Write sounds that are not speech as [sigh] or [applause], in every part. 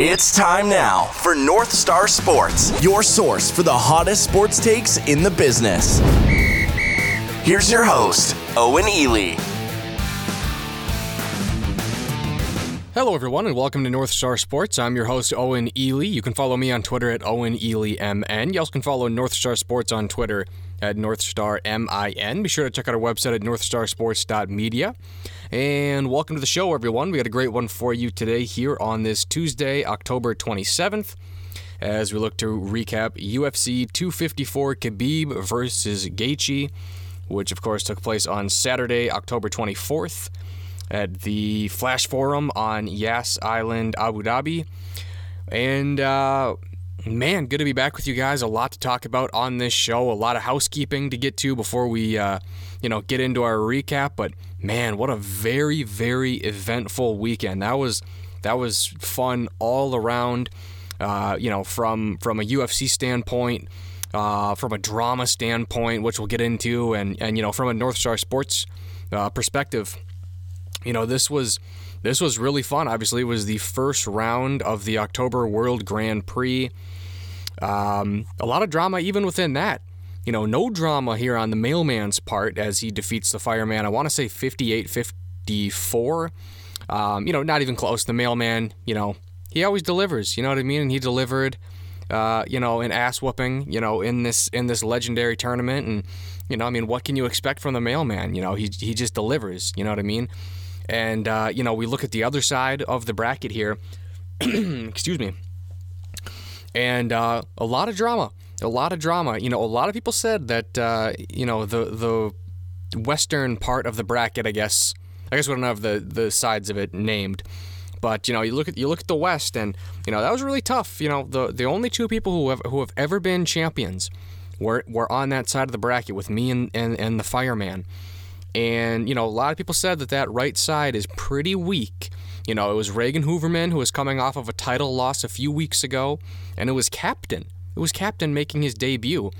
It's time now for North Star Sports, your source for the hottest sports takes in the business. Here's your host, Owen Ely. Hello, everyone, and welcome to North Star Sports. I'm your host, Owen Ely. You can follow me on Twitter at Owen Ely MN. You also can follow North Star Sports on Twitter at North Star MIN. Be sure to check out our website at northstarsports.media. And welcome to the show, everyone. We got a great one for you today here on this Tuesday, October 27th, as we look to recap UFC 254 Khabib versus Gaethje, which of course took place on Saturday, October 24th at the Flash Forum on Yas Island, Abu Dhabi. And uh, man, good to be back with you guys. A lot to talk about on this show. A lot of housekeeping to get to before we, uh, you know, get into our recap. But man, what a very, very eventful weekend. That was that was fun all around. Uh, you know, from from a UFC standpoint, uh, from a drama standpoint, which we'll get into, and and you know, from a North Star Sports uh, perspective, you know, this was this was really fun. Obviously, it was the first round of the October World Grand Prix. Um, a lot of drama even within that. You know, no drama here on the mailman's part as he defeats the fireman. I want to say 58 54. Um, you know, not even close. The mailman, you know, he always delivers. You know what I mean? And he delivered, uh, you know, an ass whooping. You know, in this in this legendary tournament, and you know, I mean, what can you expect from the mailman? You know, he he just delivers. You know what I mean? And uh, you know, we look at the other side of the bracket here. [clears throat] excuse me. And uh, a lot of drama, a lot of drama. You know, a lot of people said that uh, you know the the western part of the bracket. I guess I guess we don't have the the sides of it named. But you know, you look at you look at the West, and you know that was really tough. You know, the the only two people who have who have ever been champions were were on that side of the bracket with me and and, and the fireman. And you know, a lot of people said that that right side is pretty weak. You know, it was Reagan Hooverman who was coming off of a title loss a few weeks ago, and it was Captain. It was Captain making his debut,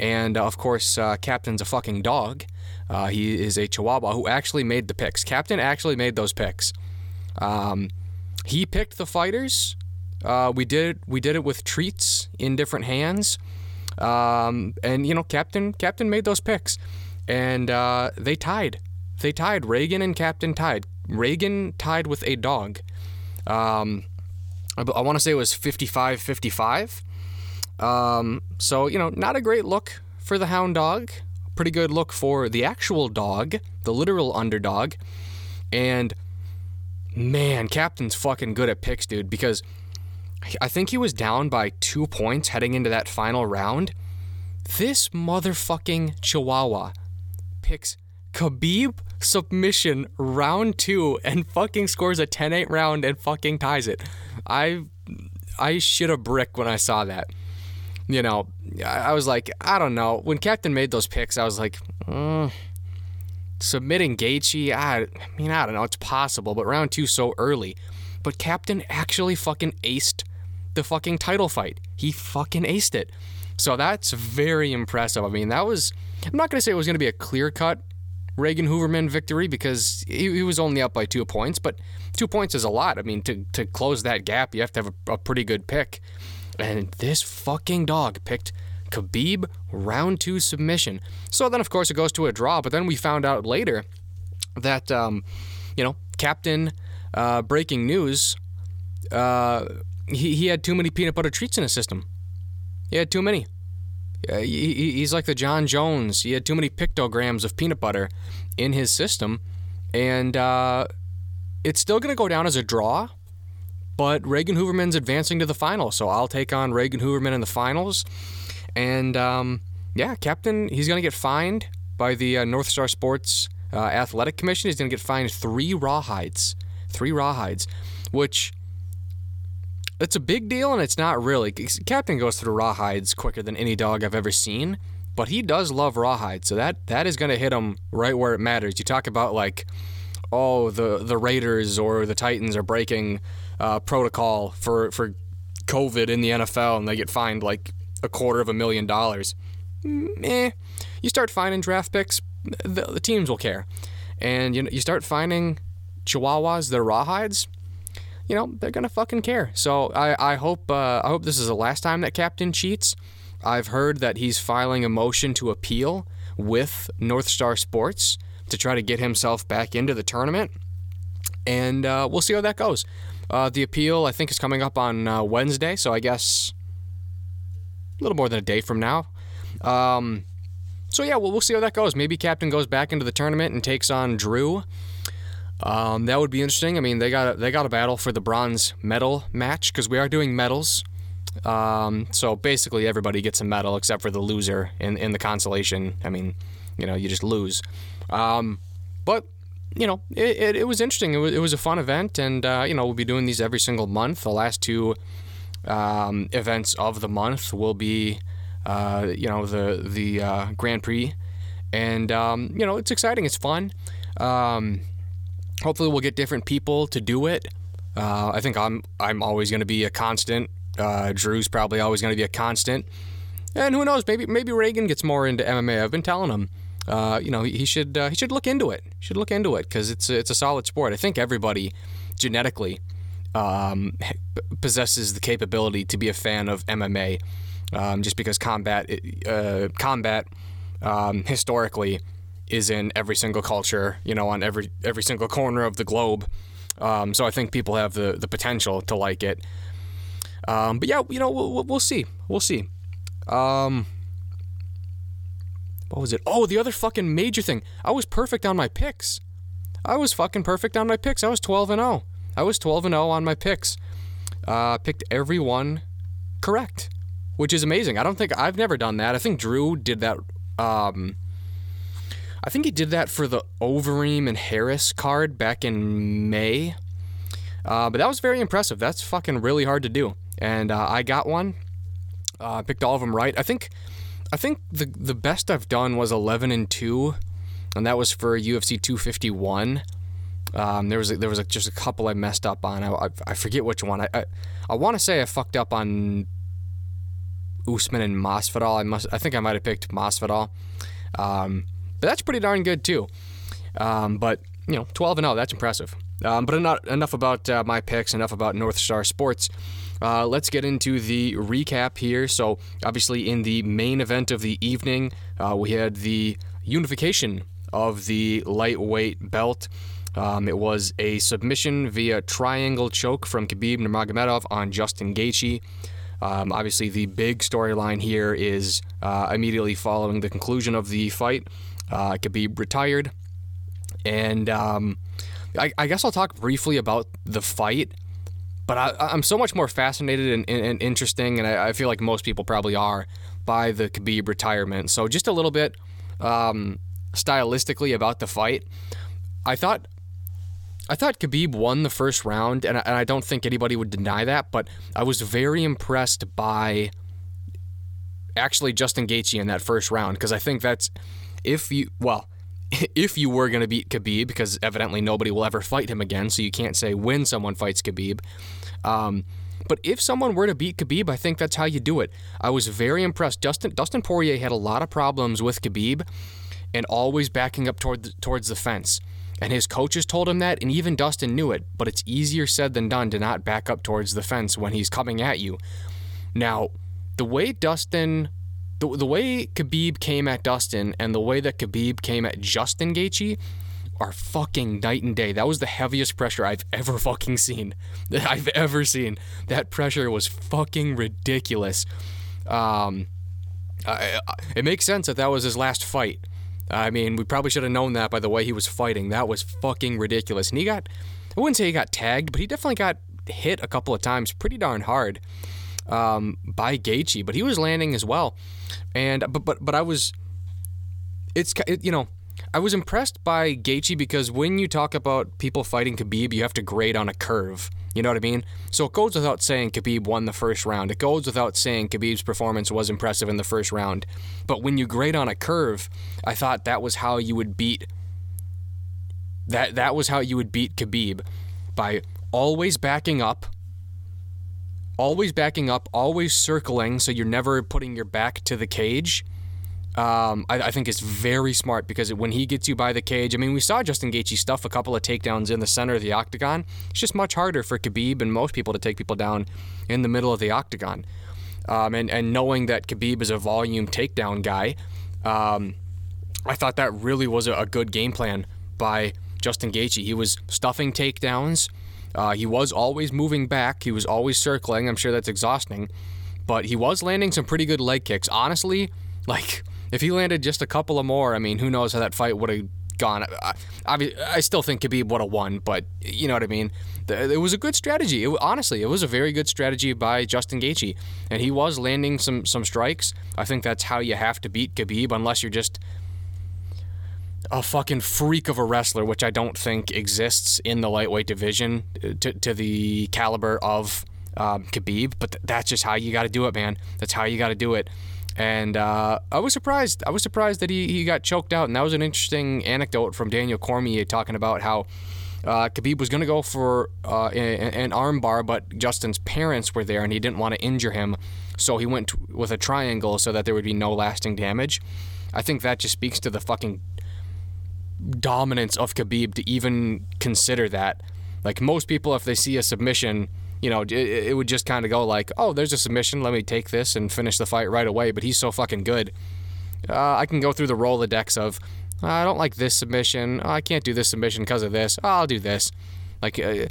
and uh, of course, uh, Captain's a fucking dog. Uh, he is a Chihuahua who actually made the picks. Captain actually made those picks. Um, he picked the fighters. Uh, we did we did it with treats in different hands, um, and you know, Captain Captain made those picks, and uh, they tied. They tied. Reagan and Captain tied. Reagan tied with a dog. Um, I, I want to say it was 55 55. Um, so, you know, not a great look for the hound dog. Pretty good look for the actual dog, the literal underdog. And man, Captain's fucking good at picks, dude, because I think he was down by two points heading into that final round. This motherfucking Chihuahua picks Khabib submission round two and fucking scores a 10-8 round and fucking ties it. I I shit a brick when I saw that. You know, I was like, I don't know. When Captain made those picks, I was like, mm, submitting Gaethje. I, I mean, I don't know. It's possible, but round two so early. But Captain actually fucking aced the fucking title fight. He fucking aced it. So that's very impressive. I mean, that was. I'm not gonna say it was gonna be a clear cut Reagan Hooverman victory because he, he, was only up by two points, but two points is a lot. I mean, to, to close that gap, you have to have a, a pretty good pick. And this fucking dog picked Khabib round two submission. So then, of course, it goes to a draw, but then we found out later that, um, you know, Captain uh, Breaking News, uh, he, he had too many peanut butter treats in his system. He had too many. Uh, he, he's like the Jon Jones. He had too many picograms of peanut butter in his system, and uh, it's still going to go down as a draw. But Reagan Hooverman's advancing to the final, so I'll take on Reagan Hooverman in the finals. And um, yeah, Captain, he's going to get fined by the uh, North Star Sports uh, Athletic Commission. He's going to get fined three rawhides, three rawhides, which it's a big deal and it's not really. Captain goes through rawhides quicker than any dog I've ever seen, but he does love rawhide, so that that is going to hit him right where it matters. You talk about like, oh, the the Raiders or the Titans are breaking uh, protocol for for COVID in the NFL and they get fined like a quarter of a million dollars. Eh, you start finding draft picks, the, the teams will care, and you know you start finding Chihuahuas, they're rawhides you know, they're gonna fucking care. So I, I hope uh, I hope this is the last time that Captain cheats. I've heard that he's filing a motion to appeal with North Star Sports to try to get himself back into the tournament, and uh, we'll see how that goes. Uh, the appeal I think is coming up on uh, Wednesday, so I guess a little more than a day from now. Um, so yeah, well, we'll see how that goes. Maybe Captain goes back into the tournament and takes on Drew. Um, that would be interesting. I mean, they got a, they got a battle for the bronze medal match because we are doing medals. Um, so basically, everybody gets a medal except for the loser in in the consolation. I mean, you know, you just lose. Um, but you know, it, it, it, was interesting. It was, it was a fun event, and uh, you know, we'll be doing these every single month. The last two um, events of the month will be, uh, you know, the the uh, Grand Prix, and um, you know, it's exciting. It's fun. Um, hopefully, we'll get different people to do it. Uh, I think I'm I'm always going to be a constant. Uh, Drew's probably always going to be a constant, and who knows? Maybe maybe Reagan gets more into MMA. I've been telling him. Uh, you know, he should uh, he should look into it. Should look into it because it's it's a solid sport. I think everybody genetically um, possesses the capability to be a fan of MMA, um, just because combat uh, combat um, historically is in every single culture, you know, on every every single corner of the globe. Um, so I think people have the the potential to like it. Um, but yeah, you know, we'll, we'll see. We'll see. Um, what was it? Oh, the other fucking major thing. I was perfect on my picks. I was fucking perfect on my picks. I was 12 and 0. I was 12 and 0 on my picks. Uh, picked every one correct, which is amazing. I don't think I've never done that. I think Drew did that. Um, I think he did that for the Overeem and Harris card back in May. Uh, but that was very impressive. That's fucking really hard to do. And uh, I got one. I uh, picked all of them right. I think I think the the best I've done was 11 and 2 and that was for UFC 251. Um, there was a, there was a, just a couple I messed up on. I, I, I forget which one. I I, I want to say I fucked up on Usman and Masvidal. I must I think I might have picked Masvidal. Um, but that's pretty darn good too. Um, but you know, 12 and 0, that's impressive. Um, but enough, enough about uh, my picks, enough about North Star Sports. Uh, let's get into the recap here. So, obviously, in the main event of the evening, uh, we had the unification of the lightweight belt. Um, it was a submission via triangle choke from Khabib Nurmagomedov on Justin Gaethje. Um, obviously, the big storyline here is uh, immediately following the conclusion of the fight, uh, Khabib retired, and um, I, I, guess I'll talk briefly about the fight. But I, am so much more fascinated and, and, and interesting, and I, I, feel like most people probably are, by the Khabib retirement. So just a little bit um, stylistically about the fight. I thought I thought Khabib won the first round, and I, and I don't think anybody would deny that. But I was very impressed by actually Justin Gaethje in that first round because I think that's if you well [laughs] if you were going to beat Khabib because evidently nobody will ever fight him again, so you can't say when someone fights Khabib. Um, but if someone were to beat Khabib, I think that's how you do it. I was very impressed. Dustin Dustin Poirier had a lot of problems with Khabib and always backing up toward the, towards the fence. And his coaches told him that, and even Dustin knew it. But it's easier said than done to not back up towards the fence when he's coming at you. Now, the way Dustin, the, the way Khabib came at Dustin and the way that Khabib came at Justin Gaethje are fucking night and day. That was the heaviest pressure I've ever fucking seen. That [laughs] I've ever seen. That pressure was fucking ridiculous. Um, I, I, it makes sense that that was his last fight. I mean, we probably should have known that by the way he was fighting. That was fucking ridiculous. And he got, I wouldn't say he got tagged, but he definitely got hit a couple of times pretty darn hard um, by Gaethje. But he was landing as well. And but but but I was, it's it, you know, I was impressed by Gaethje because when you talk about people fighting Khabib, you have to grade on a curve. You know what I mean? So it goes without saying Khabib won the first round. It goes without saying Khabib's performance was impressive in the first round. But when you grade on a curve, I thought that was how you would beat that that was how you would beat Khabib by always backing up, always backing up, always circling so you're never putting your back to the cage um, I, I, think is very smart because when he gets you by the cage, I mean, we saw Justin Gaethje stuff a couple of takedowns in the center of the octagon. It's just much harder for Khabib and most people to take people down in the middle of the octagon. Um, and, and knowing that Khabib is a volume takedown guy, um, I thought that really was a, a, good game plan by Justin Gaethje. He was stuffing takedowns. Uh, he was always moving back. He was always circling. I'm sure that's exhausting, but he was landing some pretty good leg kicks. Honestly, like if he landed just a couple of more, I mean, who knows how that fight would have gone. I, I, I still think Khabib would have won, but you know what I mean. It was a good strategy. It, honestly, it was a very good strategy by Justin Gaethje, and he was landing some some strikes. I think that's how you have to beat Khabib, unless you're just a fucking freak of a wrestler, which I don't think exists in the lightweight division uh, to, to the caliber of um, Khabib. But th- that's just how you got to do it, man. That's how you got to do it. And uh, I was surprised. I was surprised that he, he got choked out. And that was an interesting anecdote from Daniel Cormier talking about how uh, Khabib was going to go for uh, an, armbar, but Justin's parents were there and he didn't want to injure him. So he went with a triangle so that there would be no lasting damage. I think that just speaks to the fucking dominance of Khabib to even consider that. Like most people, if they see a submission, you know, it, it would just kind of go like, oh, there's a submission. Let me take this and finish the fight right away. But he's so fucking good. Uh, I can go through the Rolodex of, decks of. I don't like this submission. Oh, I can't do this submission because of this. Oh, I'll do this. Like, uh,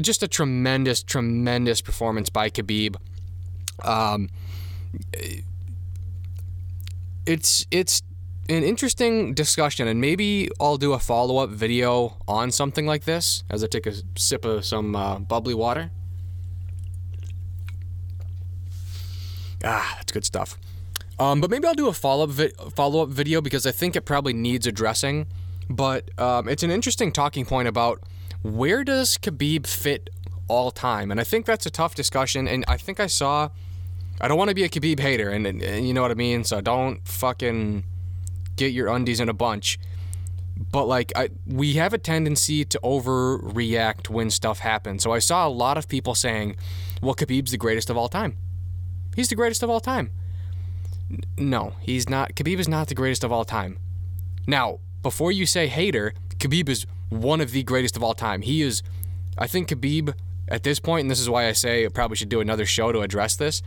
just a tremendous, tremendous performance by Khabib. Um, it's it's an interesting discussion, and maybe I'll do a follow up video on something like this as I take a sip of some uh, bubbly water. Ah, that's good stuff. Um, but maybe I'll do a follow up vi- follow up video because I think it probably needs addressing. But um, it's an interesting talking point about where does Khabib fit all time, and I think that's a tough discussion. And I think I saw. I don't want to be a Khabib hater, and, and you know what I mean. So don't fucking get your undies in a bunch. But like I, we have a tendency to overreact when stuff happens. So I saw a lot of people saying, "Well, Khabib's the greatest of all time. He's the greatest of all time." No, he's not. Khabib is not the greatest of all time. Now, before you say hater, Khabib is one of the greatest of all time. He is, I think Khabib at this point, and this is why I say I probably should do another show to address this.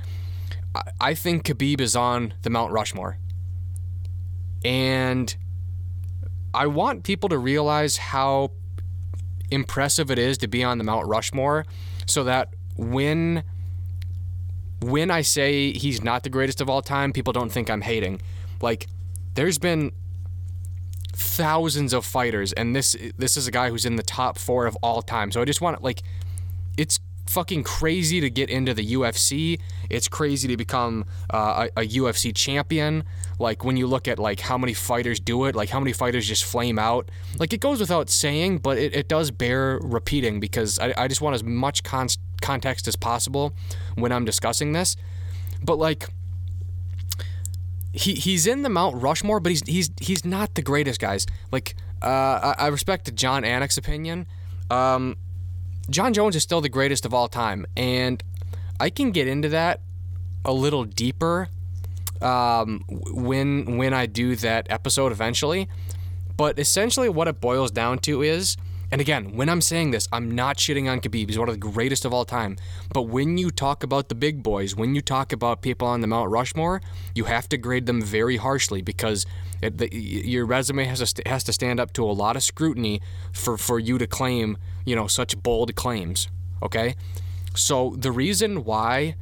I think Khabib is on the Mount Rushmore. And I want people to realize how impressive it is to be on the Mount Rushmore so that when when I say he's not the greatest of all time, people don't think I'm hating. Like there's been thousands of fighters and this this is a guy who's in the top 4 of all time. So I just want like it's fucking crazy to get into the UFC. It's crazy to become uh, a, a, UFC champion. Like when you look at like how many fighters do it, like how many fighters just flame out. Like it goes without saying, but it, it does bear repeating because I, I just want as much con- context as possible when I'm discussing this. But like he he's in the Mount Rushmore, but he's he's he's not the greatest guys. Like uh, I, I respect Jon Anik's opinion. Um, Jon Jones is still the greatest of all time, and I can get into that a little deeper um, when when I do that episode eventually. But essentially, what it boils down to is, and again, when I'm saying this, I'm not shitting on Khabib. He's one of the greatest of all time. But when you talk about the big boys, when you talk about people on the Mount Rushmore, you have to grade them very harshly because it, the, your resume has to has to stand up to a lot of scrutiny for for you to claim you know, such bold claims. Okay? So the reason why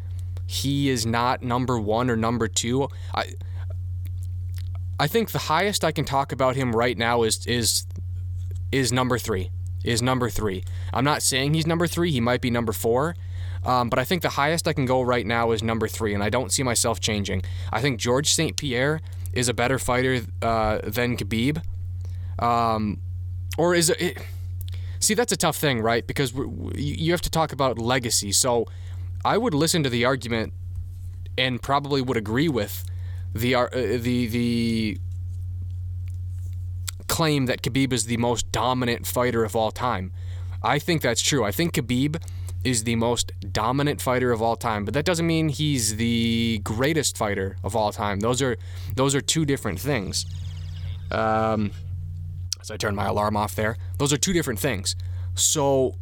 he is not number one or number two, I I think the highest I can talk about him right now is is is number three. Is number three. I'm not saying he's number three. He might be number four. Um, but I think the highest I can go right now is number three, and I don't see myself changing. I think George St. Pierre is a better fighter uh, than Khabib. Um, or is it? See, that's a tough thing, right? Because you have to talk about legacy. So I would listen to the argument and probably would agree with the uh, the the claim that Khabib is the most dominant fighter of all time. I think that's true. I think Khabib is the most dominant fighter of all time, but that doesn't mean he's the greatest fighter of all time. Those are those are two different things. Um, as I turn my alarm off there, those are two different things. So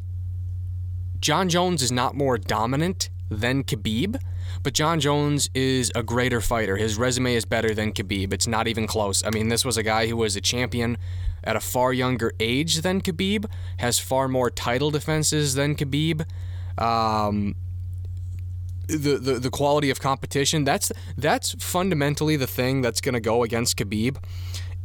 Jon Jones is not more dominant than Khabib, but Jon Jones is a greater fighter. His resume is better than Khabib. It's not even close. I mean, this was a guy who was a champion at a far younger age than Khabib, has far more title defenses than Khabib. Um, the, the the quality of competition that's that's fundamentally the thing that's going to go against Khabib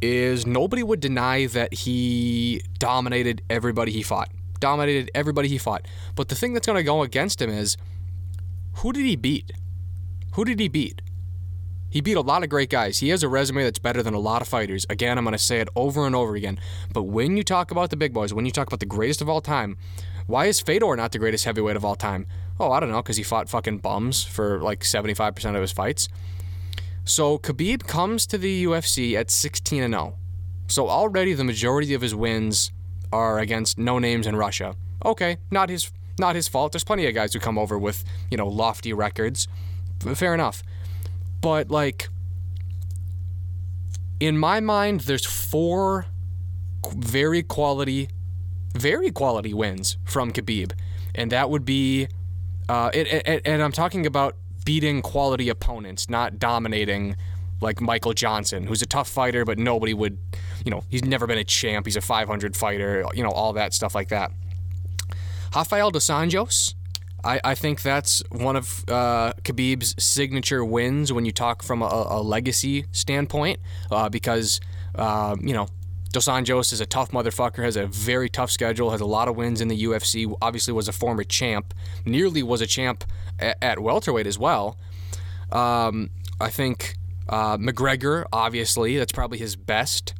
is nobody would deny that he dominated everybody he fought dominated everybody he fought. But the thing that's going to go against him is who did he beat? Who did he beat? He beat a lot of great guys. He has a resume that's better than a lot of fighters. Again, I'm going to say it over and over again. But when you talk about the big boys, when you talk about the greatest of all time, why is Fedor not the greatest heavyweight of all time? Oh, I don't know, because he fought fucking bums for like 75% of his fights. So Khabib comes to the UFC at 16 and 0. So already the majority of his wins are against no names in Russia. Okay, not his not his fault. There's plenty of guys who come over with, you know, lofty records. Fair enough. But like in my mind there's four very quality very quality wins from Khabib. And that would be uh, it, it, and I'm talking about beating quality opponents, not dominating like Michael Johnson, who's a tough fighter, but nobody would, you know, he's never been a champ. He's a 500 fighter, you know, all that stuff like that. Rafael dos Anjos, I, I think that's one of uh, Khabib's signature wins when you talk from a, a legacy standpoint, uh, because, uh, you know, Dos Anjos is a tough motherfucker, has a very tough schedule, has a lot of wins in the UFC, obviously was a former champ, nearly was a champ at, at welterweight as well. Um, I think uh, McGregor, obviously, that's probably his best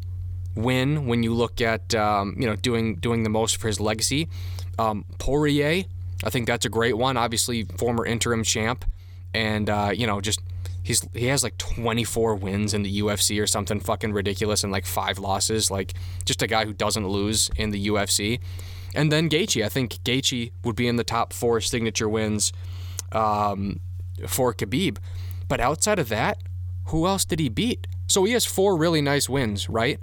win when you look at um, you know doing doing the most for his legacy. Um, Poirier, I think that's a great one. Obviously, former interim champ, and uh, you know just he's he has like 24 wins in the UFC or something fucking ridiculous and like five losses. Like just a guy who doesn't lose in the UFC. And then Gaethje, I think Gaethje would be in the top four signature wins um, for Khabib. But outside of that, who else did he beat? So he has four really nice wins, right?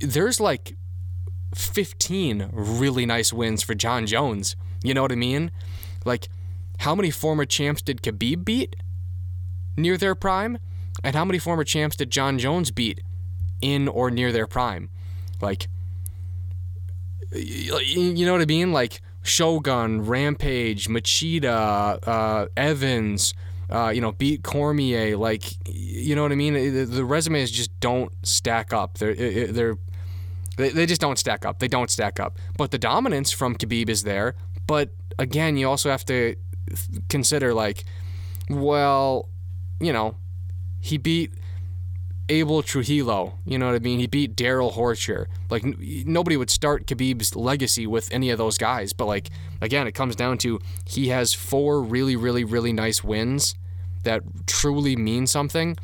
There's like 15 really nice wins for Jon Jones. You know what I mean? Like, how many former champs did Khabib beat near their prime? And how many former champs did Jon Jones beat in or near their prime? Like, you know what I mean? Like, Shogun, Rampage, Machida, uh, Evans, uh, you know, beat Cormier. Like, you know what I mean? The, the resumes just don't stack up. They're they're they, they just don't stack up. They don't stack up. But the dominance from Khabib is there. But again, you also have to consider like, well, you know, he beat Abel Trujillo. You know what I mean? He beat Darrell Horcher. Like n- nobody would start Khabib's legacy with any of those guys. But like again, it comes down to he has four really, really, really nice wins that truly mean something,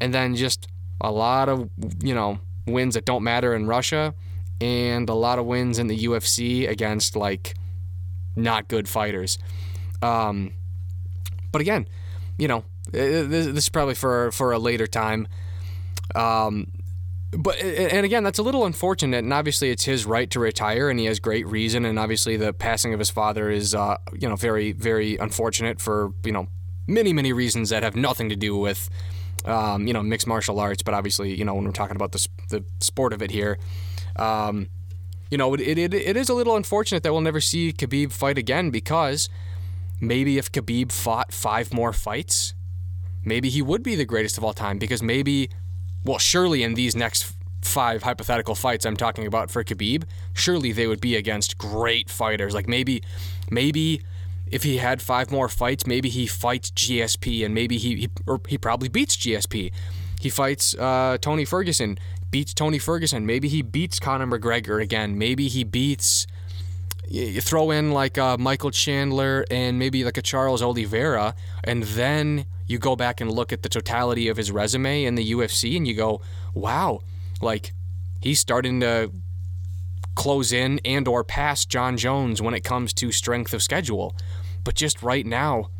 and then just a lot of you know wins that don't matter in Russia, and a lot of wins in the UFC against like not good fighters. Um, but again, you know, this, this is probably for for a later time. Um, but and again, that's a little unfortunate, and obviously it's his right to retire, and he has great reason. And obviously, the passing of his father is, uh, you know, very very unfortunate for you know many many reasons that have nothing to do with, um, you know, mixed martial arts. But obviously, you know, when we're talking about the the sport of it here, um, you know, it, it it is a little unfortunate that we'll never see Khabib fight again because maybe if Khabib fought five more fights, maybe he would be the greatest of all time because maybe well, surely in these next five hypothetical fights I'm talking about for Khabib, surely they would be against great fighters. Like maybe, maybe if he had five more fights, maybe he fights GSP and maybe he he, or he probably beats GSP. He fights uh, Tony Ferguson, beats Tony Ferguson. Maybe he beats Conor McGregor again. Maybe he beats. You throw in like uh, Michael Chandler and maybe like a Charles Oliveira, and then you go back and look at the totality of his resume in the UFC and you go, wow, like he's starting to close in and or pass Jon Jones when it comes to strength of schedule. But just right now,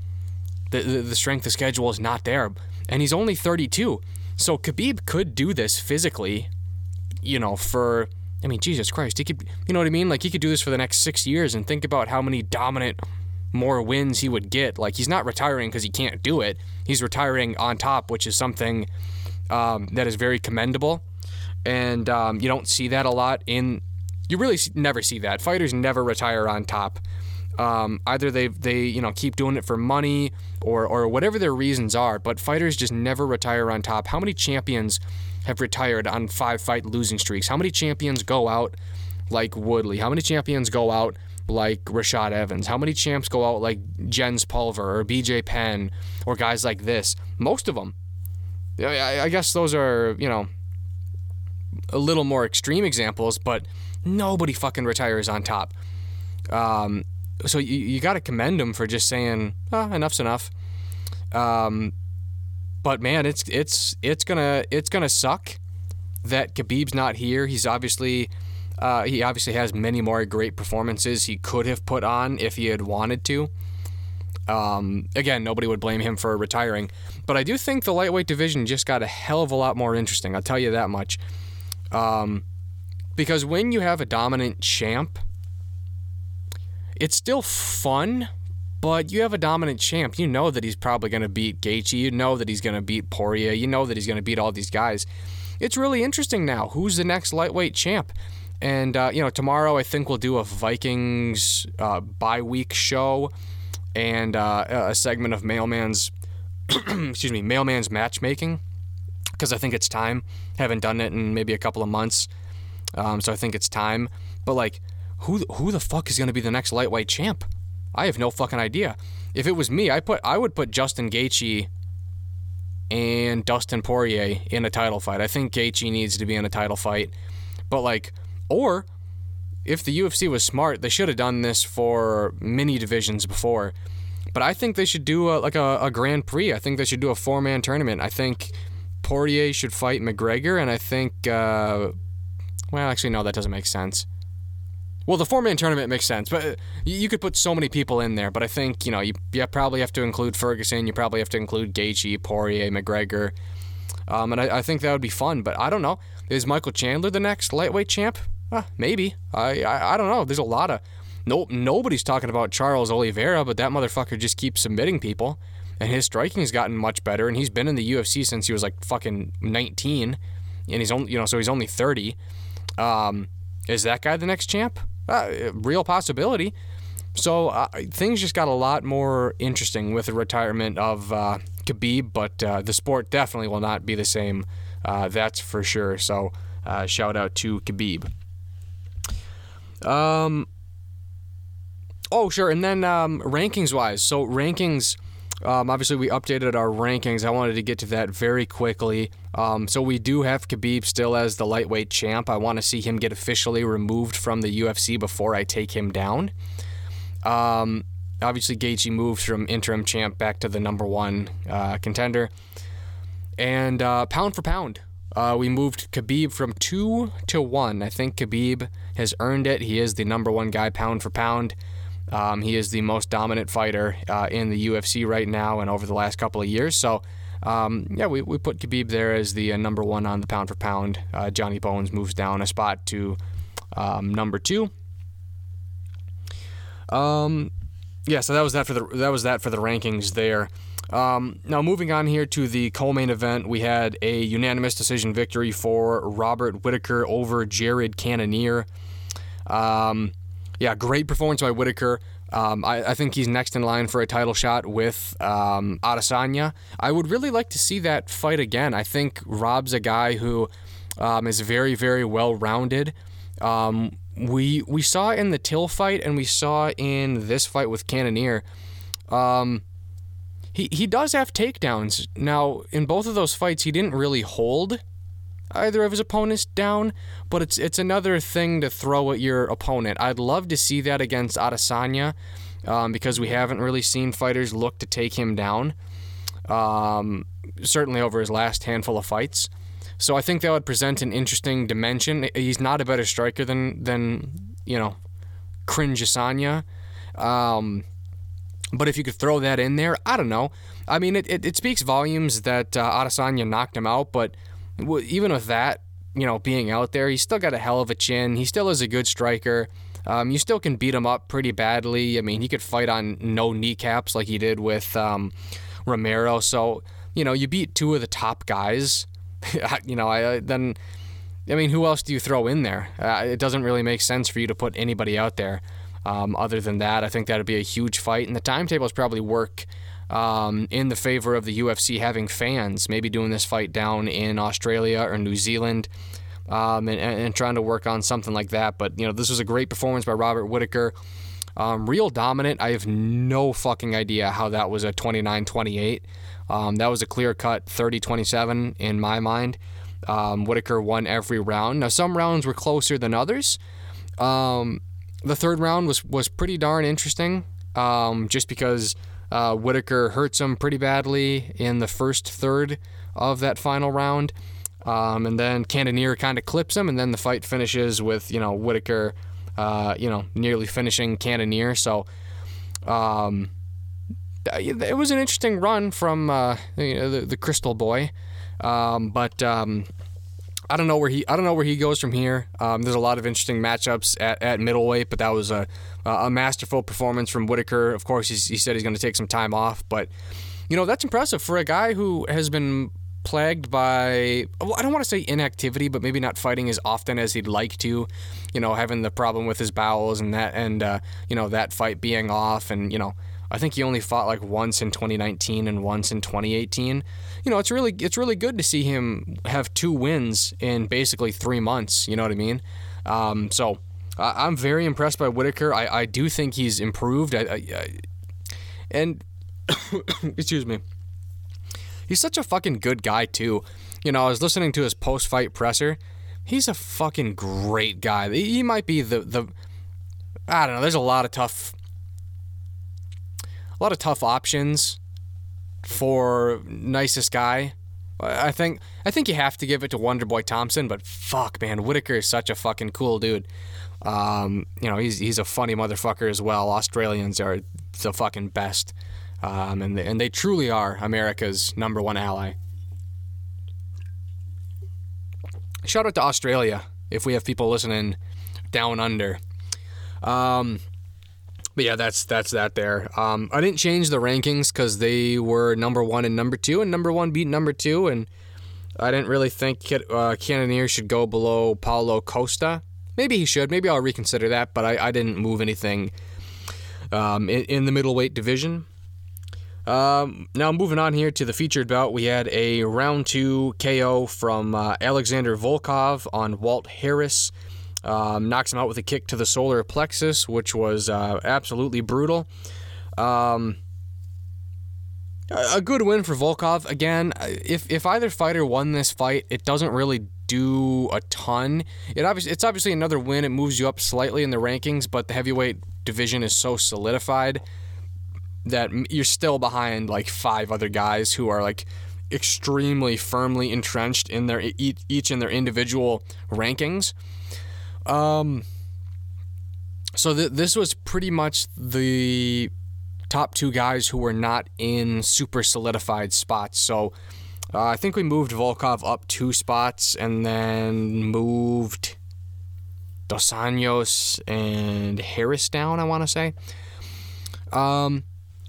the, the, the strength of schedule is not there. And he's only 32. So Khabib could do this physically, you know, for I mean, Jesus Christ, he could you know what I mean? Like he could do this for the next 6 years and think about how many dominant more wins he would get. Like he's not retiring because he can't do it. He's retiring on top, which is something um, that is very commendable. And um, you don't see that a lot in. You really never see that. Fighters never retire on top. Um, either they they you know keep doing it for money or or whatever their reasons are, but fighters just never retire on top. How many champions have retired on five fight losing streaks? How many champions go out like Woodley? How many champions go out like Rashad Evans? How many champs go out like Jens Pulver or BJ Penn or guys like this? Most of them. I guess those are, you know, a little more extreme examples, but nobody fucking retires on top. Um, so you, you got to commend them for just saying, oh, enough's enough. Um, but man, it's it's it's gonna it's gonna suck that Khabib's not here. He's obviously uh, he obviously has many more great performances he could have put on if he had wanted to. Um, again, nobody would blame him for retiring, but I do think the lightweight division just got a hell of a lot more interesting. I'll tell you that much. Um, because when you have a dominant champ, it's still fun, but you have a dominant champ. You know that he's probably going to beat Gaethje. You know that he's going to beat Poirier. You know that he's going to beat all these guys. It's really interesting now. Who's the next lightweight champ? And uh, you know, tomorrow I think we'll do a Vikings uh, bye week show and uh, a segment of Mailman's, [clears throat] excuse me, Mailman's matchmaking because I think it's time. Haven't done it in maybe a couple of months, um, so I think it's time. But like, who who the fuck is going to be the next lightweight champ? I have no fucking idea. If it was me, I put I would put Justin Gaethje and Dustin Poirier in a title fight. I think Gaethje needs to be in a title fight, but like or if the UFC was smart, they should have done this for mini divisions before. But I think they should do a, like a, a Grand Prix. I think they should do a four man tournament. I think Poirier should fight McGregor, and I think, uh, well, actually, no, that doesn't make sense. Well, the four man tournament makes sense, but you could put so many people in there. But I think, you know, you, you probably have to include Ferguson, you probably have to include Gaethje, Poirier, McGregor. Um, and I, I think that would be fun, but I don't know. Is Michael Chandler the next lightweight champ? Maybe. I, I I don't know. There's a lot of no nobody's talking about Charles Oliveira, but that motherfucker just keeps submitting people, and his striking's gotten much better. And he's been in the UFC since he was like fucking 19, and he's only you know so he's only 30. Um, is that guy the next champ? Uh, real possibility. So uh, things just got a lot more interesting with the retirement of uh, Khabib, but uh, the sport definitely will not be the same. Uh, that's for sure. So uh, shout out to Khabib. Um. Oh, sure. And then um, rankings wise. So, rankings, um, obviously, we updated our rankings. I wanted to get to that very quickly. Um, so, we do have Khabib still as the lightweight champ. I want to see him get officially removed from the UFC before I take him down. Um, obviously, Gaethje moves from interim champ back to the number one uh, contender. And uh, pound for pound, uh, we moved Khabib from two to one. I think Khabib has earned it. He is the number one guy pound for pound. Um, he is the most dominant fighter uh, in the UFC right now and over the last couple of years. So, um, yeah, we, we put Khabib there as the uh, number one on the pound for pound. Uh, Johnny Bones moves down a spot to um, number two. Um, yeah, so that was that for the that was that for the rankings there. Um, now, moving on here to the co-main event, we had a unanimous decision victory for Robert Whitaker over Jared Cannonier. Um, yeah, great performance by Whitaker. Um, I, I, think he's next in line for a title shot with um, Adesanya. I would really like to see that fight again. I think Rob's a guy who um, is very, very well rounded. Um, we we saw in the Till fight and we saw in this fight with Cannonier. Um, he he does have takedowns. Now in both of those fights, he didn't really hold either of his opponents down, but it's it's another thing to throw at your opponent. I'd love to see that against Adesanya, um, because we haven't really seen fighters look to take him down. Um, certainly over his last handful of fights. So I think that would present an interesting dimension. He's not a better striker than than you know, Cringe Asanya. Um, but if you could throw that in there, I don't know. I mean, it, it, it speaks volumes that uh, Adesanya knocked him out, but even with that, you know, being out there, he's still got a hell of a chin. He still is a good striker. Um, you still can beat him up pretty badly. I mean, he could fight on no kneecaps like he did with um, Romero. So, you know, you beat two of the top guys. [laughs] you know, I, then, I mean, who else do you throw in there? Uh, it doesn't really make sense for you to put anybody out there. Um, other than that, I think that'd be a huge fight, and the timetables probably work um, in the favor of the UFC having fans, maybe doing this fight down in Australia or New Zealand. Um, and, and, trying to work on something like that. But, you know, this was a great performance by Robert Whitaker. Um, real dominant. I have no fucking idea how that was a 29 28. Um, that was a clear cut 30 27 in my mind. Um, Whitaker won every round. Now, some rounds were closer than others. Um, the third round was, was pretty darn interesting um, just because uh, Whitaker hurts him pretty badly in the first third of that final round. Um, and then Cannonier kind of clips him, and then the fight finishes with, you know, Whitaker, uh, you know, nearly finishing Cannonier. So, um, it was an interesting run from uh, you know, the, the Crystal Boy. Um, but um, I don't know where he I don't know where he goes from here. Um, there's a lot of interesting matchups at, at middleweight, but that was a a masterful performance from Whitaker. Of course, he said he's going to take some time off, but you know that's impressive for a guy who has been plagued by well, I don't want to say inactivity, but maybe not fighting as often as he'd like to. You know, having the problem with his bowels and that, and uh, you know that fight being off, and you know I think he only fought like once in 2019 and once in 2018. You know, it's really it's really good to see him have two wins in basically three months. You know what I mean? Um, so I'm very impressed by Whitaker. I, I do think he's improved. I, I, I and [coughs] excuse me, he's such a fucking good guy too. You know, I was listening to his post fight presser. He's a fucking great guy. He might be the the I don't know. There's a lot of tough a lot of tough options for nicest guy. I think I think you have to give it to Wonderboy Thompson, but fuck, man, Whitaker is such a fucking cool dude. Um, you know, he's he's a funny motherfucker as well. Australians are the fucking best, um, and they, and they truly are America's number one ally. Shout out to Australia if we have people listening down under. Um, but yeah, that's that's that there. Um, I didn't change the rankings because they were number one and number two, and number one beat number two, and I didn't really think uh, Cannonier should go below Paulo Costa. Maybe he should. Maybe I'll reconsider that, but I, I didn't move anything um, in, in, the middleweight division. Um, now moving on here to the featured bout, we had a round two KO from uh, Alexander Volkov on Walt Harris. Um, knocks him out with a kick to the solar plexus, which was uh, absolutely brutal. Um, a good win for Volkov. Again, if, if either fighter won this fight, it doesn't really do a ton. It obviously it's obviously another win. It moves you up slightly in the rankings, but the heavyweight division is so solidified that you're still behind like five other guys who are like extremely firmly entrenched in their each in their individual rankings. Um, so th- this was pretty much the top two guys who were not in super solidified spots. So uh, I think we moved Volkov up two spots and then moved Dos Anjos and Harris down, I want to say. Um,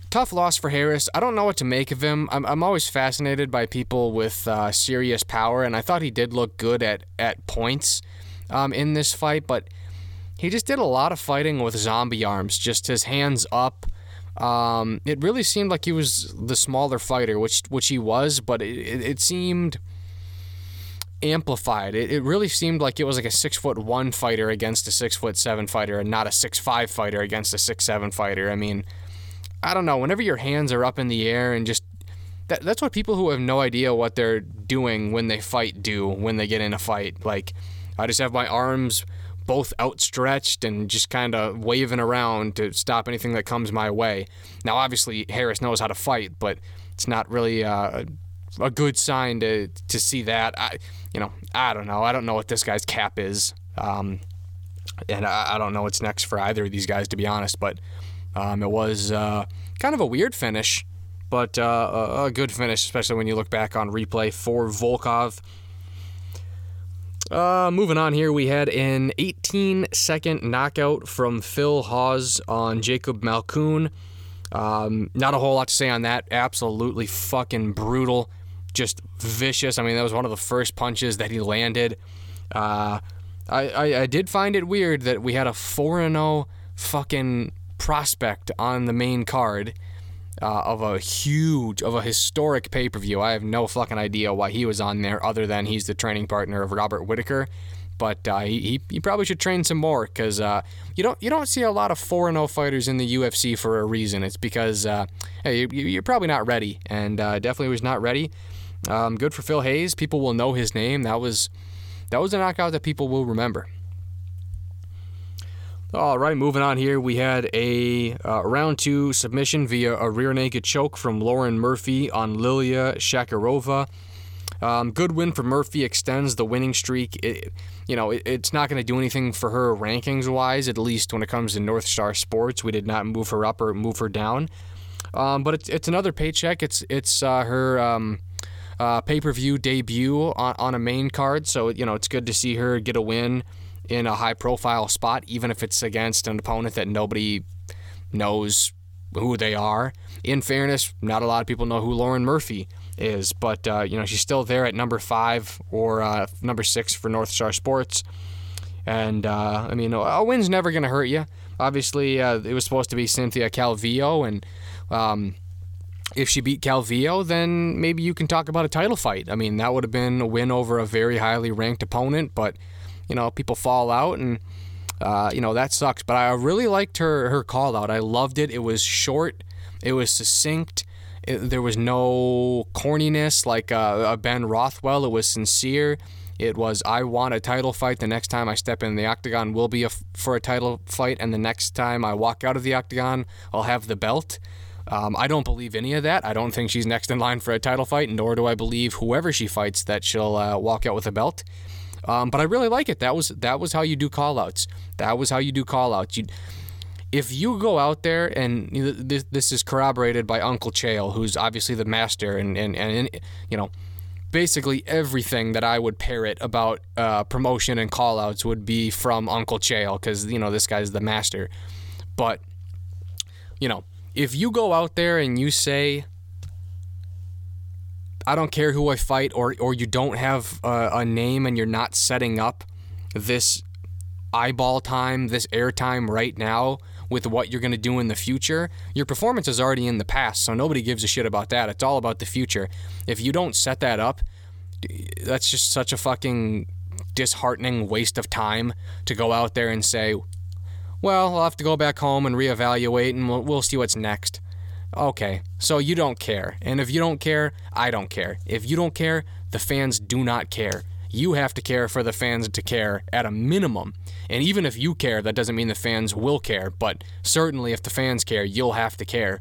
tough loss for Harris. I don't know what to make of him. I'm, I'm always fascinated by people with uh, serious power, and I thought he did look good at, at points um, in this fight, but he just did a lot of fighting with zombie arms, just his hands up. Um, it really seemed like he was the smaller fighter, which which he was, but it, it, it seemed amplified. It, it really seemed like it was like a six foot one fighter against a six foot seven fighter, and not a six five fighter against a six seven fighter. I mean, I don't know. Whenever your hands are up in the air and just that, that's what people who have no idea what they're doing when they fight do when they get in a fight. Like I just have my arms both outstretched and just kind of waving around to stop anything that comes my way. Now, obviously, Harris knows how to fight, but it's not really uh, a good sign to to see that. I, you know, I don't know. I don't know what this guy's cap is, um, and I, I, don't know what's next for either of these guys, to be honest. But um, it was uh, kind of a weird finish, but uh, a good finish, especially when you look back on replay for Volkov. Uh, moving on here, we had an 18 second knockout from Phil Hawes on Jacob Malkoun. Um, not a whole lot to say on that. Absolutely fucking brutal. Just vicious. I mean, that was one of the first punches that he landed. Uh, I, I, I did find it weird that we had a 4 0 fucking prospect on the main card uh, of a huge, of a historic pay per view. I have no fucking idea why he was on there, other than he's the training partner of Robert Whittaker. But uh, he, he probably should train some more because uh, you don't you don't see a lot of 4 0 fighters in the UFC for a reason. It's because uh, hey, you, are probably not ready, and uh, definitely was not ready. Um, good for Phil Hawes. People will know his name. That was that was a knockout that people will remember. All right, moving on here. We had a uh, round two submission via a rear naked choke from Lauren Murphy on Lilia Shakirova. Um, good win for Murphy extends the winning streak. It, you know, it, it's not going to do anything for her rankings wise, at least when it comes to North Star Sports. We did not move her up or move her down. Um, but it's, it's another paycheck. It's it's uh, her um, uh, pay per view debut on, on a main card. So, you know, it's good to see her get a win in a high profile spot, even if it's against an opponent that nobody knows who they are. In fairness, not a lot of people know who Lauren Murphy is, but uh, you know she's still there at number five or uh, number six for North Star Sports. And uh, I mean, a win's never going to hurt you. Obviously, uh, it was supposed to be Cynthia Calvillo, and um, if she beat Calvillo, then maybe you can talk about a title fight. I mean, that would have been a win over a very highly ranked opponent, but you know, people fall out and uh, you know that sucks. But I really liked her her call out. I loved it. It was short. It was succinct. It, there was no corniness like uh, Ben Rothwell. It was sincere. It was I want a title fight. The next time I step in the octagon will be for a title fight, and the next time I walk out of the octagon, I'll have the belt. Um, I don't believe any of that. I don't think she's next in line for a title fight, nor do I believe whoever she fights that she'll uh, walk out with a belt. Um, but I really like it. That was that was how you do callouts. That was how you do callouts. You, if you go out there and this, this is corroborated by Uncle Chael, who's obviously the master, and and and you know, basically everything that I would parrot about uh, promotion and callouts would be from Uncle Chael, because you know this guy's the master. But you know, if you go out there and you say I don't care who I fight, or or you don't have a, a name and you're not setting up this eyeball time, this airtime right now with what you're going to do in the future, your performance is already in the past, so nobody gives a shit about that. It's all about the future. If you don't set that up, that's just such a fucking disheartening waste of time to go out there and say, well, I'll have to go back home and reevaluate and we'll, we'll see what's next. Okay, so you don't care. And if you don't care, I don't care. If you don't care, the fans do not care. You have to care for the fans to care at a minimum. And even if you care, that doesn't mean the fans will care. But certainly, if the fans care, you'll have to care.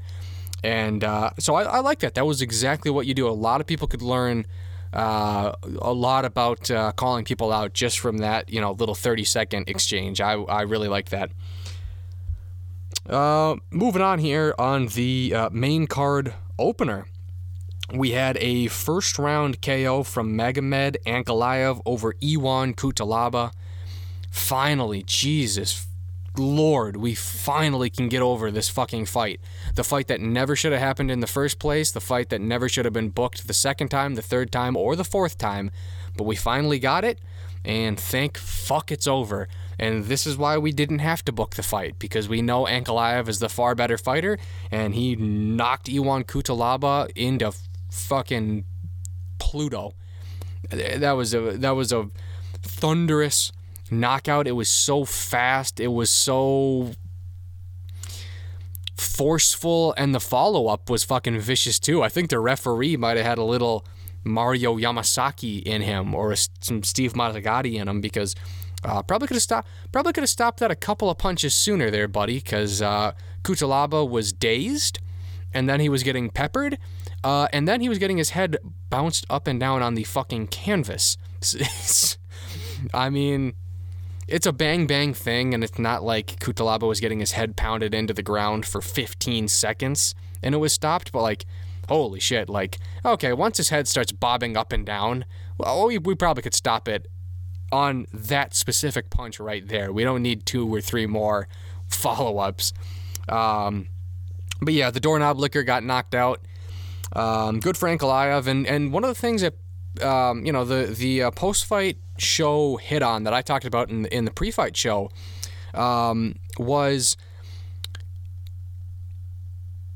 And uh, so I, I, like that. That was exactly what you do. A lot of people could learn uh, a lot about uh, calling people out just from that, you know, little 30 second exchange. I, I really like that. Uh, moving on here on the uh, main card opener, we had a first round KO from Magomed Ankalaev over Ion Cutelaba. Finally, Jesus Lord, we finally can get over this fucking fight. The fight that never should have happened in the first place, the fight that never should have been booked the second time, the third time, or the fourth time. But we finally got it, and thank fuck it's over. And this is why we didn't have to book the fight because we know Ankalaev is the far better fighter, and he knocked Ion Cutelaba into fucking Pluto. That was a that was a thunderous knockout. It was so fast. It was so forceful, and the follow up was fucking vicious too. I think the referee might have had a little Mario Yamasaki in him or some Steve Mazzagatti in him because uh, probably could have stopped. Probably could have stopped that a couple of punches sooner, there, buddy, because uh, Cutelaba was dazed, and then he was getting peppered. Uh, and then he was getting his head bounced up and down on the fucking canvas. [laughs] I mean, it's a bang bang thing, and it's not like Cutelaba was getting his head pounded into the ground for 15 seconds and it was stopped, but like, holy shit, like, okay, once his head starts bobbing up and down, well, we, we probably could stop it on that specific punch right there. We don't need two or three more follow ups. Um, but yeah, the doorknob licker got knocked out. Um, good for Ankalaev, and and one of the things that um, you know the the uh, post fight show hit on that I talked about in in the pre fight show um, was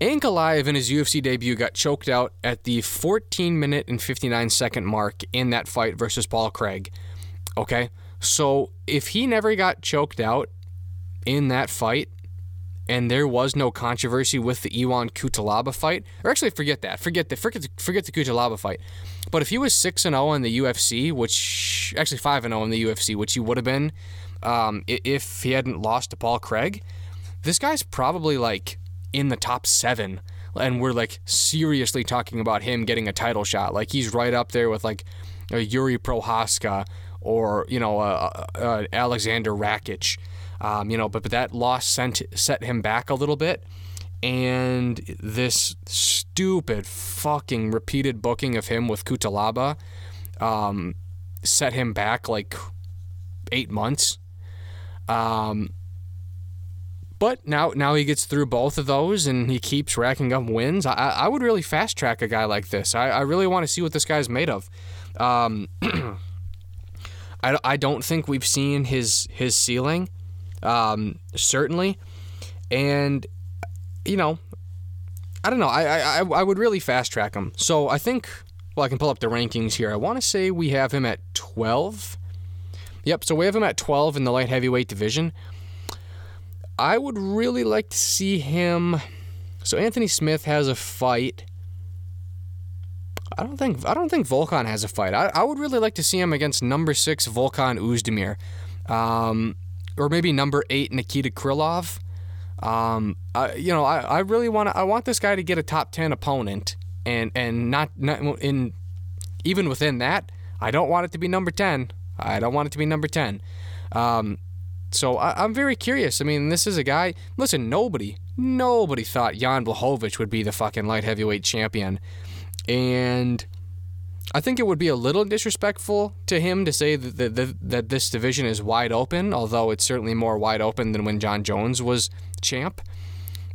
Ankalaev in his UFC debut got choked out at the 14 minute and 59 second mark in that fight versus Paul Craig. Okay, so if he never got choked out in that fight, and there was no controversy with the Ion Cutelaba fight, or actually forget that, forget the forget the, forget the Cutelaba fight. But if he was six and zero oh in the UFC, which actually five and zero oh in the UFC, which he would have been um, if he hadn't lost to Paul Craig, this guy's probably like in the top seven, and we're like seriously talking about him getting a title shot. Like he's right up there with like a Yuri Prochazka or you know uh, uh, Alexander Rakic. Um, you know, but, but that loss sent set him back a little bit. And this stupid fucking repeated booking of him with Cutelaba um, set him back like eight months. Um, but now now he gets through both of those and he keeps racking up wins. I, I would really fast track a guy like this. I, I really want to see what this guy's made of. Um, [clears throat] I, I don't think we've seen his his ceiling um, certainly. And, you know, I don't know. I, I, I would really fast track him. So I think, well, I can pull up the rankings here. I want to say we have him at 12. Yep, so we have him at 12 in the light heavyweight division. I would really like to see him. So Anthony Smith has a fight. I don't think I don't think Volkan has a fight. I, I would really like to see him against number six Volkan Oezdemir, Um, or maybe number eight Nikita Krylov. Um, I, you know, I, I really want. I want this guy to get a top ten opponent, and and not not in even within that. I don't want it to be number ten. I don't want it to be number ten. Um, so I, am very curious. I mean, this is a guy. Listen, nobody, nobody thought Jan Blachowicz would be the fucking light heavyweight champion, and I think it would be a little disrespectful to him to say that, that, that this division is wide open, although it's certainly more wide open than when Jon Jones was champ.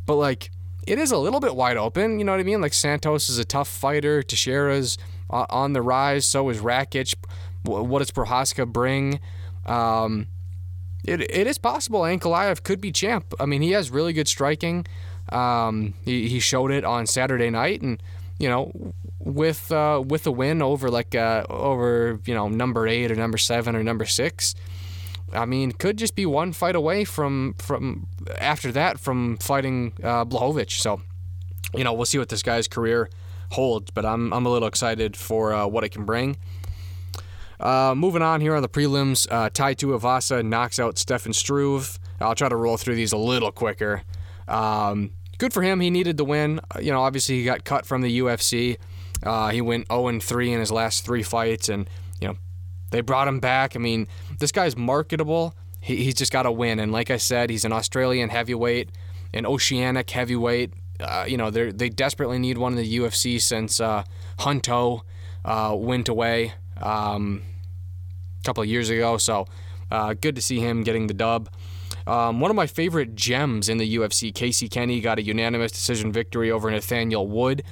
But, like, it is a little bit wide open, you know what I mean? Like, Santos is a tough fighter, Teixeira's on the rise, so is Rakic. What does Prochazka bring? Um, it, it is possible Ankalaev could be champ. I mean, he has really good striking. Um, he, he showed it on Saturday night, and you know, with uh, with a win over like uh, over you know number eight or number seven or number six, I mean, could just be one fight away from from after that from fighting uh, Blachowicz. So, you know, we'll see what this guy's career holds, but I'm I'm a little excited for uh, what it can bring. Uh, moving on here on the prelims, uh, Tai Tuivasa knocks out Stefan Struve. I'll try to roll through these a little quicker. Um, good for him. He needed the win. Uh, you know, obviously he got cut from the UFC. Uh, he went 0 3 in his last three fights, and you know they brought him back. I mean, this guy's marketable. He, he's just got to win. And like I said, he's an Australian heavyweight, an Oceanic heavyweight. Uh, you know, they they desperately need one in the UFC since uh, Hunto uh, went away um, a couple of years ago. So uh, good to see him getting the dub. Um, one of my favorite gems in the UFC, Casey Kenney, got a unanimous decision victory over Nathaniel Wood.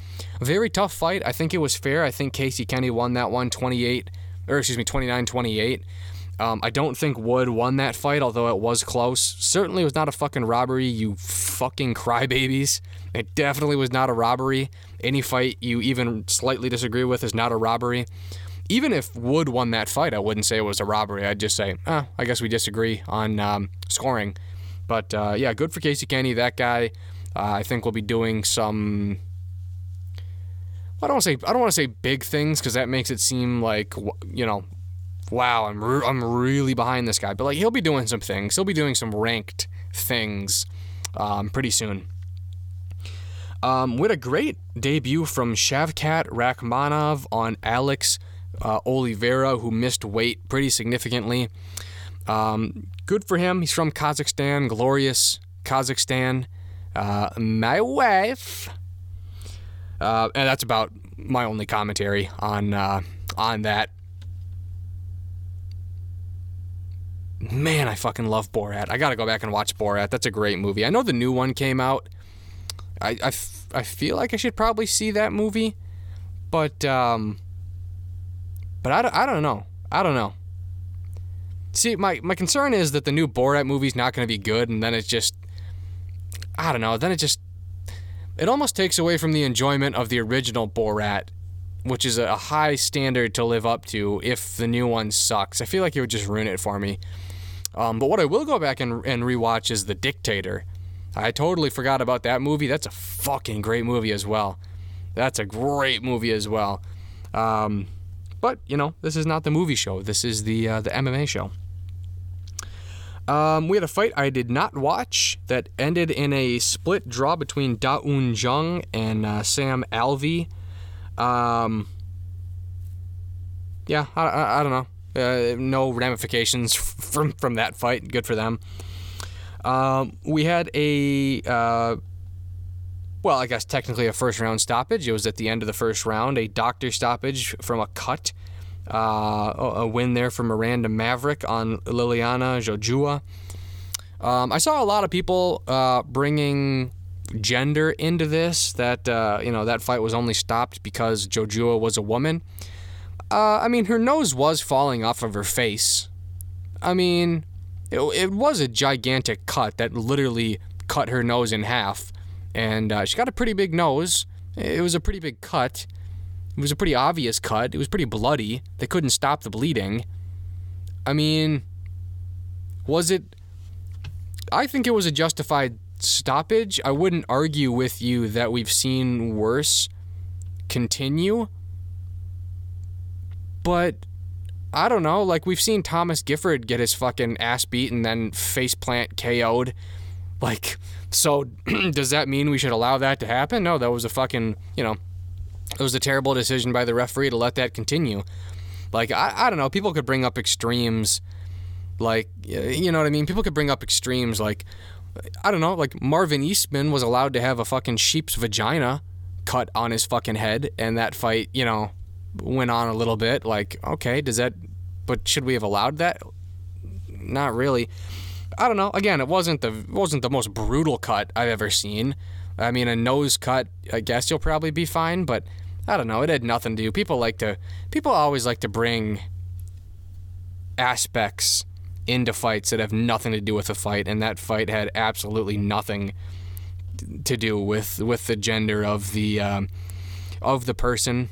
Very tough fight. I think it was fair. I think Casey Kenney won that one 28, or excuse me, 29 28. Um, I don't think Wood won that fight, although it was close. Certainly was not a fucking robbery, you fucking crybabies. It definitely was not a robbery. Any fight you even slightly disagree with is not a robbery even if Wood won that fight, I wouldn't say it was a robbery. I'd just say, ah, I guess we disagree on um, scoring. But uh, yeah, good for Casey Kenney. That guy, uh, I think, will be doing some. I don't want to say I don't want to say big things because that makes it seem like you know, wow, I'm re- I'm really behind this guy. But like he'll be doing some things. He'll be doing some ranked things um, pretty soon. Um, had a great debut from Shavkat Rakhmonov on Alex uh, Oliveira, who missed weight pretty significantly. Um, good for him. He's from Kazakhstan, glorious Kazakhstan. Uh, my wife. Uh, and that's about my only commentary on uh, on that. Man, I fucking love Borat. I gotta go back and watch Borat. That's a great movie. I know the new one came out. I, I, f- I feel like I should probably see that movie, but um, but I, I don't know. I don't know. See, my, my concern is that the new Borat movie's not going to be good, and then it's just, I don't know. Then it just, it almost takes away from the enjoyment of the original Borat, which is a high standard to live up to. If the new one sucks, I feel like it would just ruin it for me. Um, but what I will go back and, and rewatch is The Dictator. I totally forgot about that movie. That's a fucking great movie as well. That's a great movie as well. Um, but you know, this is not the movie show. This is the uh, the MMA show. Um, we had a fight I did not watch that ended in a split draw between Da Woon Jung and uh, Sam Alvey. Um, yeah, I, I, I don't know. Uh, no ramifications [laughs] from from that fight. Good for them. Um, we had a uh, well, I guess technically a first round stoppage. It was at the end of the first round, a doctor stoppage from a cut. Uh, a win there for Miranda Maverick on Liliana Jojua. Um, I saw a lot of people uh, bringing gender into this. That uh, you know that fight was only stopped because Jojua was a woman. Uh, I mean, her nose was falling off of her face. I mean, it, it was a gigantic cut that literally cut her nose in half. And uh, she got a pretty big nose. It was a pretty big cut. It was a pretty obvious cut. It was pretty bloody. They couldn't stop the bleeding. I mean, was it. I think it was a justified stoppage. I wouldn't argue with you that we've seen worse continue. But I don't know. Like we've seen Thomas Gifford get his fucking ass beat and then faceplant KO'd. Like, so [clears throat] does that mean we should allow that to happen? No, that was a fucking, you know, it was a terrible decision by the referee to let that continue. Like, I, I don't know. People could bring up extremes. Like, you know what I mean? People could bring up extremes. Like, I don't know. Like, Marvin Eastman was allowed to have a fucking sheep's vagina cut on his fucking head, and that fight, you know, went on a little bit. Like, okay, does that, but should we have allowed that? Not really. I don't know. Again, it wasn't the wasn't the most brutal cut I've ever seen. I mean, a nose cut, I guess you'll probably be fine, but I don't know. It had nothing to do. People like to people always like to bring aspects into fights that have nothing to do with the fight, and that fight had absolutely nothing to do with with the gender of the um, of the person.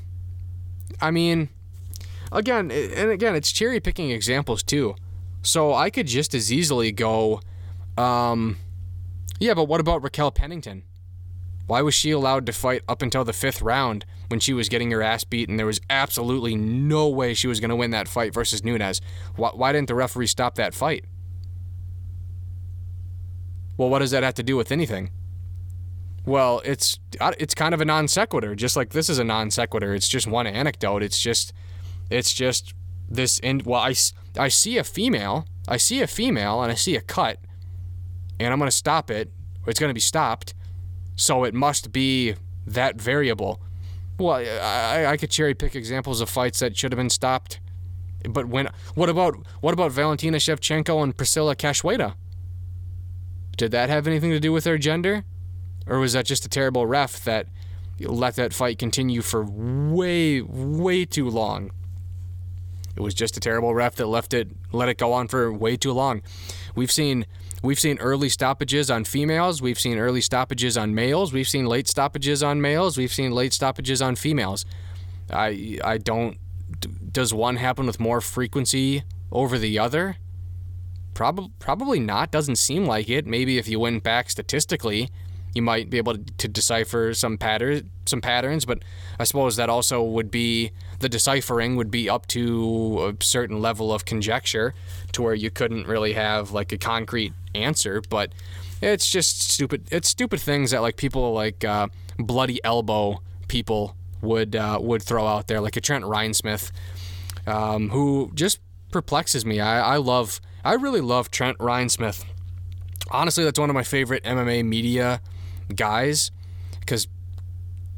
I mean, again, and again, it's cherry picking examples too. So I could just as easily go, um, yeah, but what about Raquel Pennington? Why was she allowed to fight up until the fifth round when she was getting her ass beat and there was absolutely no way she was going to win that fight versus Nunes? Why, why didn't the referee stop that fight? Well, what does that have to do with anything? Well, it's uh, it's kind of a non sequitur, just like this is a non sequitur. It's just one anecdote. It's just it's just this and well, I, I see a female, I see a female, and I see a cut, and I'm gonna stop it. It's gonna be stopped, so it must be that variable. Well, I, I, could cherry pick examples of fights that should have been stopped, but when what about what about Valentina Shevchenko and Priscila Cachoeira? Did that have anything to do with their gender? Or was that just a terrible ref that let that fight continue for way, way too long? It was just a terrible ref that left it, let it go on for way too long. We've seen, we've seen early stoppages on females. We've seen early stoppages on males. We've seen late stoppages on males. We've seen late stoppages on females. I, I don't. Does one happen with more frequency over the other? Probably, probably not. Doesn't seem like it. Maybe if you went back statistically, you might be able to, to decipher some pattern, some patterns. But I suppose that also would be the deciphering would be up to a certain level of conjecture, to where you couldn't really have like a concrete answer. But it's just stupid. It's stupid things that like people like uh, bloody elbow people would uh, would throw out there, like a Trent Reinsmith, um, who just perplexes me. I, I love, I really love Trent Reinsmith. Honestly, that's one of my favorite MMA media guys because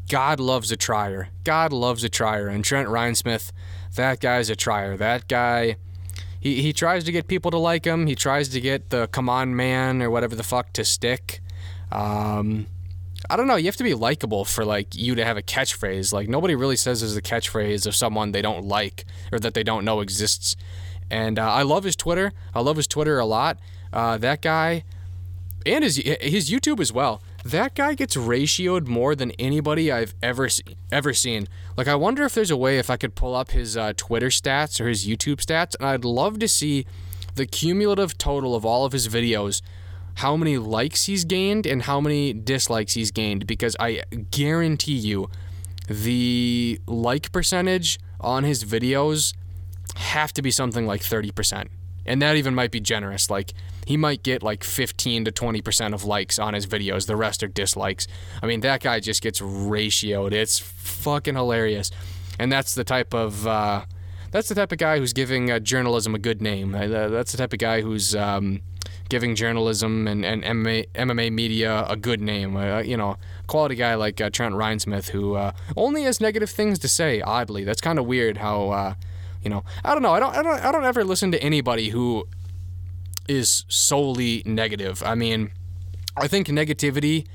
God loves a trier. God loves a trier, and Trent Reinsmith, that guy's a trier. That guy. He, he tries to get people to like him. He tries to get the come on man or whatever the fuck to stick. Um, I don't know. You have to be likable for like you to have a catchphrase. Like nobody really says there's a catchphrase of someone they don't like or that they don't know exists. And uh, I love his Twitter. I love his Twitter a lot. Uh, that guy, and his his YouTube as well. That guy gets ratioed more than anybody I've ever ever seen. Like I wonder if there's a way if I could pull up his uh, Twitter stats or his YouTube stats, and I'd love to see the cumulative total of all of his videos how many likes he's gained and how many dislikes he's gained because I guarantee you the like percentage on his videos have to be something like 30%. And that even might be generous. Like he might get like 15 to 20% of likes on his videos. The rest are dislikes. I mean, that guy just gets ratioed. It's fucking hilarious. And that's the type of uh, that's the type of guy who's giving uh, journalism a good name. Uh, that's the type of guy who's um, giving journalism and, and MMA, MMA media a good name. Uh, you know, quality guy like uh, Trent Reinsmith, who uh, only has negative things to say. Oddly, that's kind of weird. How uh, you know, I don't know. I don't, I don't, I don't ever listen to anybody who is solely negative. I mean, I think negativity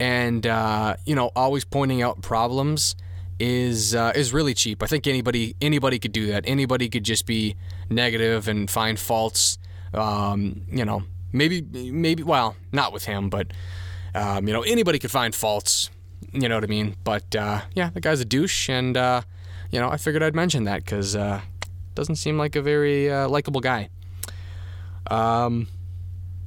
and uh, you know always pointing out problems is uh, is really cheap. I think anybody anybody could do that. Anybody could just be negative and find faults um, you know, maybe, maybe, well, not with him, but, um, you know, anybody could find faults. You know what I mean? But uh, yeah, the guy's a douche, and uh, you know, I figured I'd mention that because uh, doesn't seem like a very uh, likable guy. Um,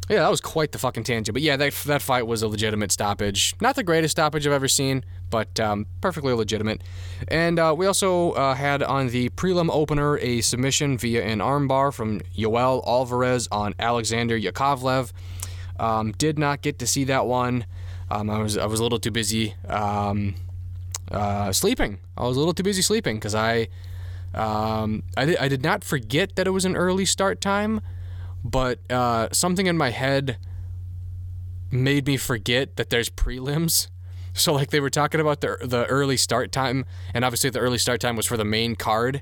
yeah, that was quite the fucking tangent. But yeah, that that fight was a legitimate stoppage. Not the greatest stoppage I've ever seen, but um, perfectly legitimate. And uh, we also uh, had on the prelim opener a submission via an armbar from Yoel Alvarez on Alexander Yakovlev. Um, did not get to see that one. Um, I was I was a little too busy um, uh, sleeping. I was a little too busy sleeping because I um, I I did not forget that it was an early start time, but uh, something in my head made me forget that there's prelims. [laughs] So like they were talking about the the early start time, and obviously the early start time was for the main card,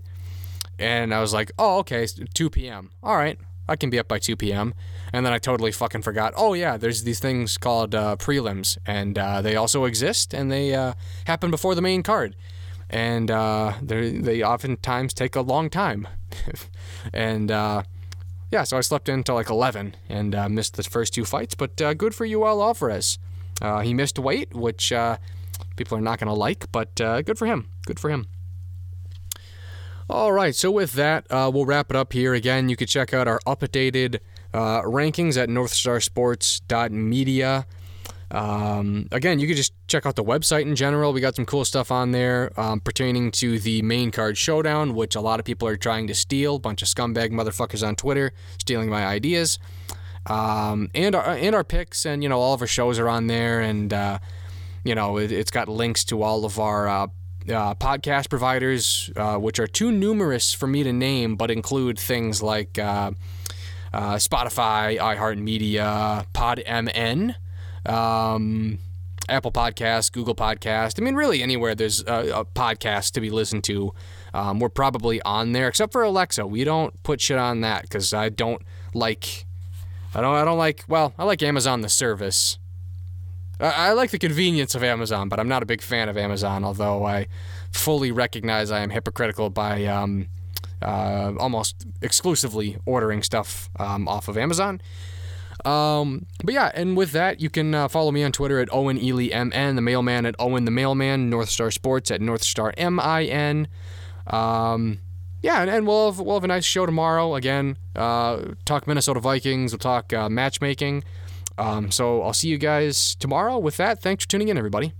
and I was like, oh okay, 2 p.m. All right, I can be up by 2 p.m. And then I totally fucking forgot. Oh yeah, there's these things called uh, prelims, and uh, they also exist, and they uh, happen before the main card, and uh, they oftentimes take a long time, [laughs] and uh, yeah, so I slept in until like 11 and uh, missed the first two fights, but good for Yoel Alvarez. Uh, he missed weight, which uh, people are not going to like, but uh, good for him. Good for him. All right, so with that, uh, we'll wrap it up here. Again, you can check out our updated uh, rankings at northstarsports.media. Um, again, you can just check out the website in general. We got some cool stuff on there um, pertaining to the main card showdown, which a lot of people are trying to steal. Bunch of scumbag motherfuckers on Twitter stealing my ideas um, and our and our picks, and you know all of our shows are on there, and uh, you know it, has got links to all of our uh, uh, podcast providers, uh, which are too numerous for me to name, but include things like uh, uh, Spotify, iHeartMedia, PodMN. Um, Apple Podcast, Google Podcast. I mean, really anywhere there's a, a podcast to be listened to, um, we're probably on there. Except for Alexa, we don't put shit on that because I don't like I don't I don't like well, I like Amazon the service. I, I like the convenience of Amazon, but I'm not a big fan of Amazon, although I fully recognize I am hypocritical by um, uh, almost exclusively ordering stuff um, off of Amazon. Um, but yeah, and with that, you can uh, follow me on Twitter at Owen Ely MN, the mailman at Owen the Mailman, North Star Sports at North Star M I N. Um, yeah, and, and, we'll have, we'll have a nice show tomorrow. Again, uh, talk Minnesota Vikings. We'll talk uh, matchmaking. Um, so I'll see you guys tomorrow. With that, thanks for tuning in, everybody.